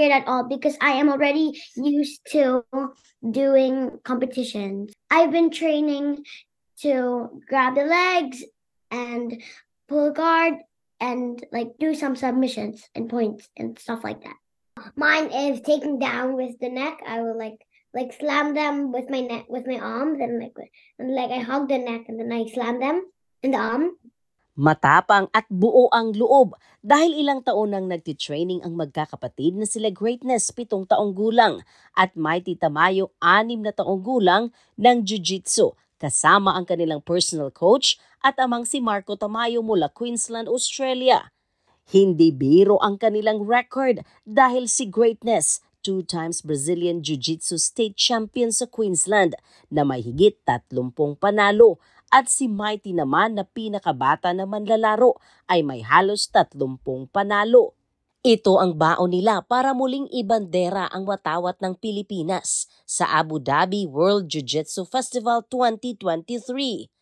scared at all because I am already used to doing competitions. I've been training to grab the legs and pull guard and like do some submissions and points and stuff like that. Mine is taking down with the neck. I will like like slam them with my neck with my arms and like and like I hug the neck and then I slam them in the arm Matapang at buo ang loob dahil ilang taon nang nagtitraining ang magkakapatid na sila Greatness pitong taong gulang at Mighty Tamayo anim na taong gulang ng Jiu-Jitsu kasama ang kanilang personal coach at amang si Marco Tamayo mula Queensland, Australia. Hindi biro ang kanilang record dahil si Greatness two times Brazilian Jiu-Jitsu State Champion sa Queensland na may higit 30 panalo at si Mighty naman na pinakabata na manlalaro ay may halos 30 panalo. Ito ang baon nila para muling ibandera ang watawat ng Pilipinas sa Abu Dhabi World Jiu-Jitsu Festival 2023.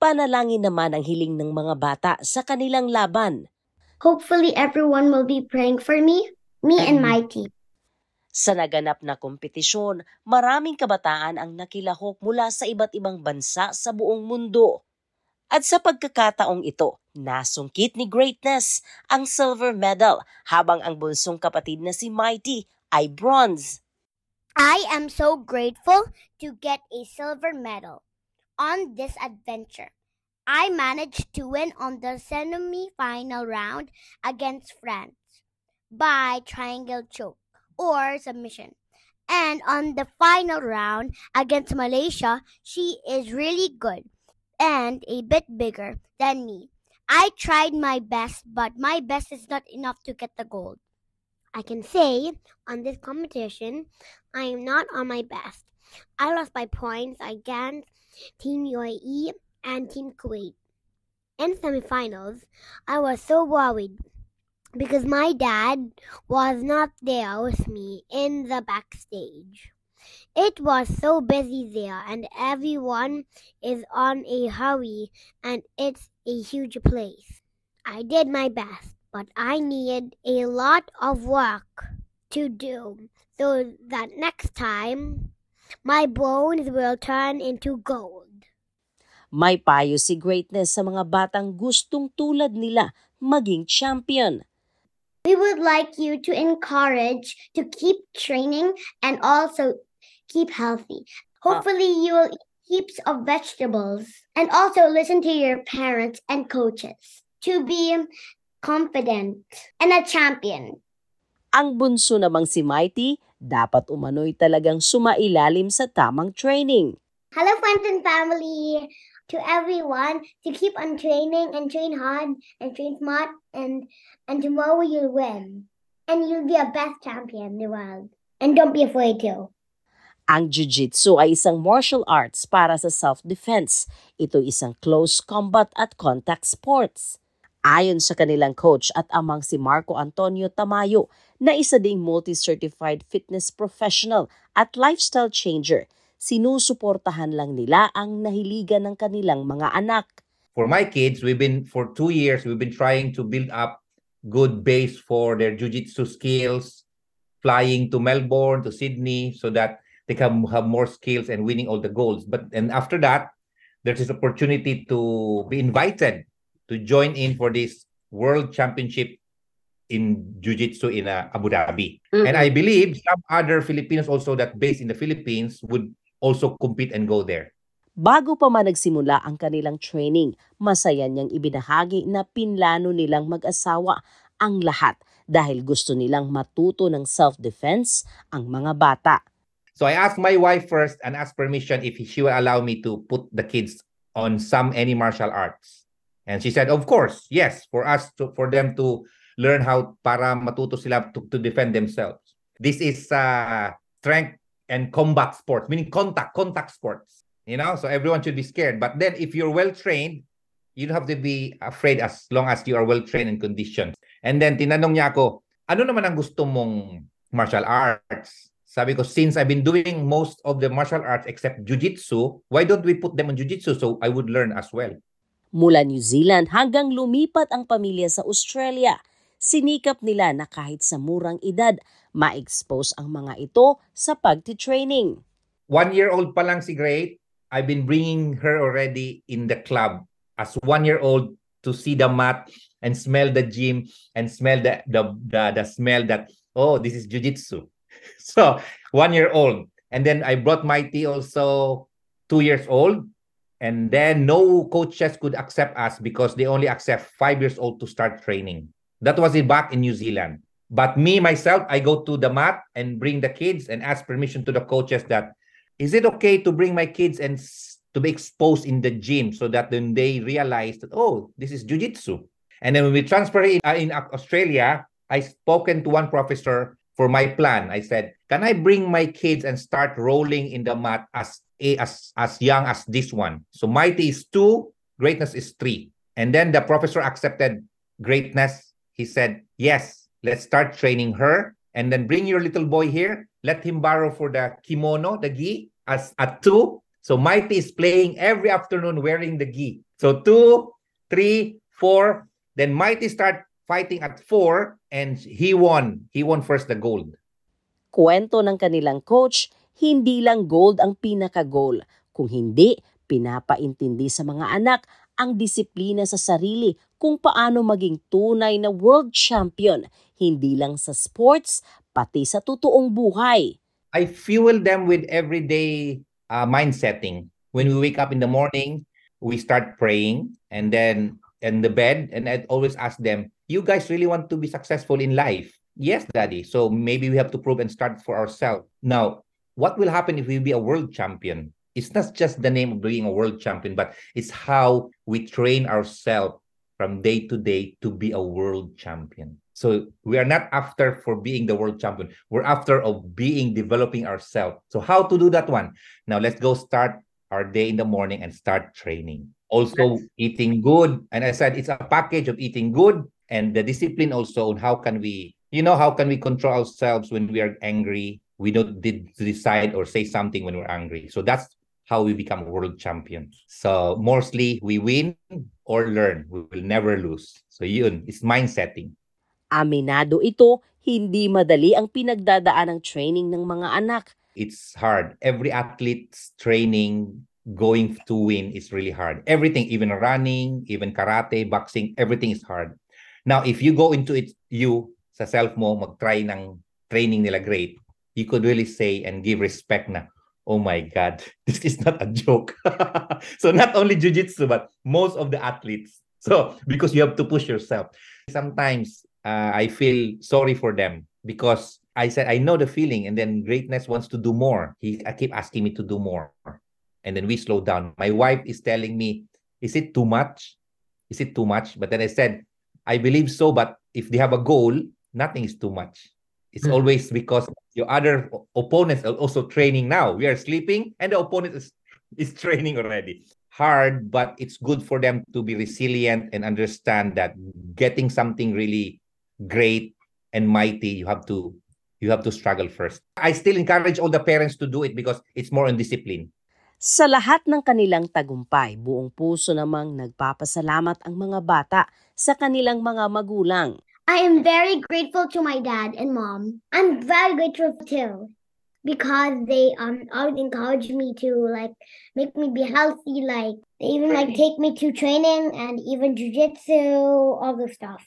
Panalangin naman ang hiling ng mga bata sa kanilang laban. Hopefully everyone will be praying for me, me and my team. Sa naganap na kompetisyon, maraming kabataan ang nakilahok mula sa iba't ibang bansa sa buong mundo. At sa pagkakataong ito, nasungkit ni Greatness ang silver medal habang ang bunsong kapatid na si Mighty ay bronze. I am so grateful to get a silver medal on this adventure. I managed to win on the semi-final round against France by triangle choke or submission. And on the final round against Malaysia, she is really good and a bit bigger than me. I tried my best, but my best is not enough to get the gold. I can say on this competition, I am not on my best. I lost by points against Team UAE and Team Kuwait. In semifinals, I was so worried because my dad was not there with me in the backstage. It was so busy there, and everyone is on a hurry, and it's a huge place. I did my best, but I needed a lot of work to do so that next time my bones will turn into gold. May payo si Greatness sa mga batang gustong tulad nila maging champion. We would like you to encourage to keep training and also keep healthy. Hopefully, you will eat heaps of vegetables and also listen to your parents and coaches to be confident and a champion. Ang bunso namang si Mighty, dapat umano'y talagang sumailalim sa tamang training. Hello, friends and family! To everyone to keep on training and train hard and train smart and and tomorrow you'll win. And you'll be a best champion in the world. And don't be afraid to. Ang Jiu-Jitsu ay isang martial arts para sa self-defense. Ito isang close combat at contact sports. Ayon sa kanilang coach at amang si Marco Antonio Tamayo na isa ding multi-certified fitness professional at lifestyle changer, sinusuportahan lang nila ang nahiligan ng kanilang mga anak. For my kids, we've been for two years we've been trying to build up good base for their jiu-jitsu skills, flying to Melbourne, to Sydney, so that they can have more skills and winning all the golds. But and after that, there's this opportunity to be invited to join in for this World Championship in Jiu-Jitsu in uh, Abu Dhabi. Mm-hmm. And I believe some other Filipinos also that based in the Philippines would also compete and go there. Bago pa man nagsimula ang kanilang training, masaya niyang ibinahagi na pinlano nilang mag-asawa ang lahat dahil gusto nilang matuto ng self-defense ang mga bata. So I asked my wife first and asked permission if she will allow me to put the kids on some any martial arts. And she said, of course, yes, for us to for them to learn how para matuto sila to, to defend themselves. This is uh, strength and combat sports, meaning contact, contact sports. You know, so everyone should be scared. But then if you're well trained, you don't have to be afraid as long as you are well trained and conditioned. And then tinanong niya ako, ano naman ang gusto mong martial arts? Sabi ko, since I've been doing most of the martial arts except jiu-jitsu, why don't we put them on jiu-jitsu so I would learn as well? Mula New Zealand hanggang lumipat ang pamilya sa Australia, sinikap nila na kahit sa murang edad, ma-expose ang mga ito sa pagti-training. One-year-old pa lang si Great, I've been bringing her already in the club as one-year-old to see the mat and smell the gym and smell the the the, the smell that oh this is jujitsu. So one year old, and then I brought Mighty also two years old, and then no coaches could accept us because they only accept five years old to start training. That was it back in New Zealand. But me myself, I go to the mat and bring the kids and ask permission to the coaches that is it okay to bring my kids and to be exposed in the gym so that then they realize that oh this is jujitsu and then when we transfer in, uh, in australia i spoken to one professor for my plan. I said can i bring my kids and start rolling in the mat as as as young as this one? So mighty is two greatness is three. And then the professor accepted greatness he said yes let's start training her and then bring your little boy here. Let him borrow for the kimono the gi as at two. So mighty is playing every afternoon wearing the gi. So two three four. Then mighty start fighting at four and he won. He won first the gold. Kwento ng kanilang coach, hindi lang gold ang pinaka-goal, kung hindi, pinapaintindi sa mga anak ang disiplina sa sarili kung paano maging tunay na world champion, hindi lang sa sports, pati sa totoong buhay. I fuel them with everyday uh, mind setting. When we wake up in the morning, we start praying and then in the bed and I always ask them, you guys really want to be successful in life? Yes, daddy. So maybe we have to prove and start for ourselves. Now, what will happen if we be a world champion? It's not just the name of being a world champion, but it's how we train ourselves from day to day to be a world champion. So we are not after for being the world champion. We're after of being developing ourselves. So how to do that one? Now let's go start our day in the morning and start training. Also eating good. And I said it's a package of eating good and the discipline also on how can we, you know, how can we control ourselves when we are angry? We don't decide or say something when we're angry. So that's how we become world champions. So mostly we win or learn. We will never lose. So yun, it's mind setting. Aminado ito, hindi madali ang pinagdadaan ng training ng mga anak. it's hard. Every athlete's training going to win is really hard. Everything, even running, even karate, boxing, everything is hard. Now, if you go into it, you, sa self mo, mag-try ng training nila great, you could really say and give respect na, oh my God, this is not a joke. so not only jiu-jitsu, but most of the athletes. So because you have to push yourself. Sometimes uh, I feel sorry for them because I said I know the feeling, and then greatness wants to do more. He I keep asking me to do more, and then we slow down. My wife is telling me, "Is it too much? Is it too much?" But then I said, "I believe so, but if they have a goal, nothing is too much. It's Hmm. always because your other opponents are also training now. We are sleeping, and the opponent is is training already." Hard, but it's good for them to be resilient and understand that getting something really great and mighty, you have to you have to struggle first. I still encourage all the parents to do it because it's more on discipline. Sa lahat ng kanilang tagumpay, buong puso namang nagpapasalamat ang mga bata sa kanilang mga magulang. I am very grateful to my dad and mom. I'm very grateful too because they um always encourage me to like make me be healthy. Like they even like take me to training and even jujitsu, all the stuff.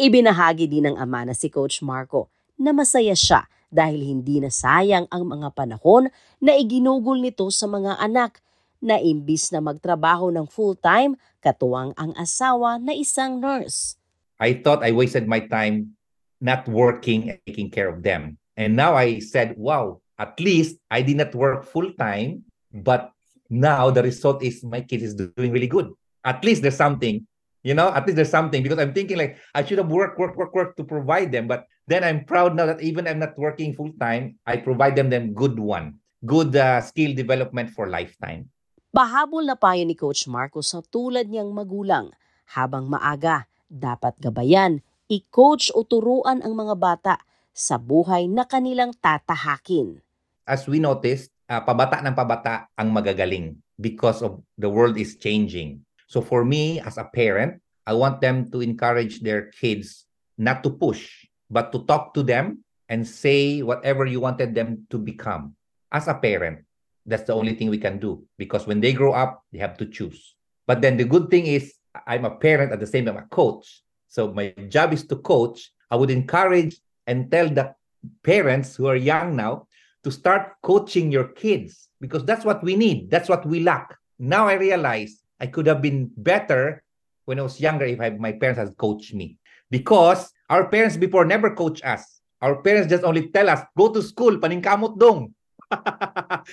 Ibinahagi din ng ama na si Coach Marco na masaya siya dahil hindi na sayang ang mga panahon na iginugol nito sa mga anak na imbis na magtrabaho ng full-time, katuwang ang asawa na isang nurse. I thought I wasted my time not working taking care of them. And now I said, wow, at least I did not work full time, but now the result is my kid is doing really good. At least there's something, you know, at least there's something because I'm thinking like I should have worked, work, work, work to provide them. But then I'm proud now that even I'm not working full time, I provide them them good one, good uh, skill development for lifetime. Pahabol na payo ni Coach Marco sa tulad niyang magulang. Habang maaga, dapat gabayan, i-coach o turuan ang mga bata sa buhay na kanilang tatahakin. as we noticed, uh, pabata ng pabata ang magagaling because of the world is changing. So for me as a parent, I want them to encourage their kids not to push, but to talk to them and say whatever you wanted them to become. As a parent, that's the only thing we can do because when they grow up, they have to choose. But then the good thing is, I'm a parent at the same time a coach. So my job is to coach. I would encourage and tell the parents who are young now to start coaching your kids because that's what we need. That's what we lack. Now I realize I could have been better when I was younger if I, my parents had coached me. Because our parents before never coach us. Our parents just only tell us, go to school, paningkamot dong.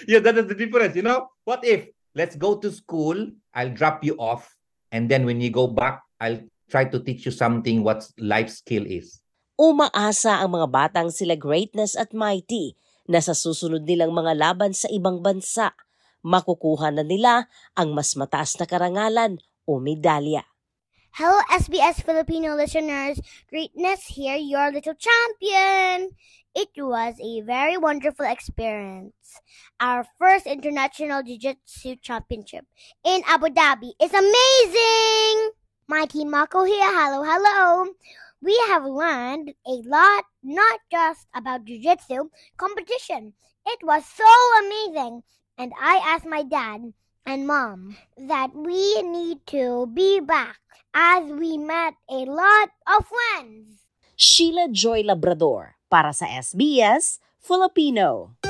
yeah, that is the difference, you know? What if, let's go to school, I'll drop you off, and then when you go back, I'll try to teach you something what life skill is. Umaasa ang mga batang sila Greatness at Mighty na sa susunod nilang mga laban sa ibang bansa, makukuha na nila ang mas mataas na karangalan o medalya. Hello, SBS Filipino listeners. Greatness here, your little champion. It was a very wonderful experience. Our first international jiu-jitsu championship in Abu Dhabi is amazing. Mikey Mako here. Hello, hello. We have learned a lot, not just about jiu-jitsu competition. It was so amazing. And I asked my dad and mom that we need to be back as we met a lot of friends. Sheila Joy Labrador para sa SBS Filipino.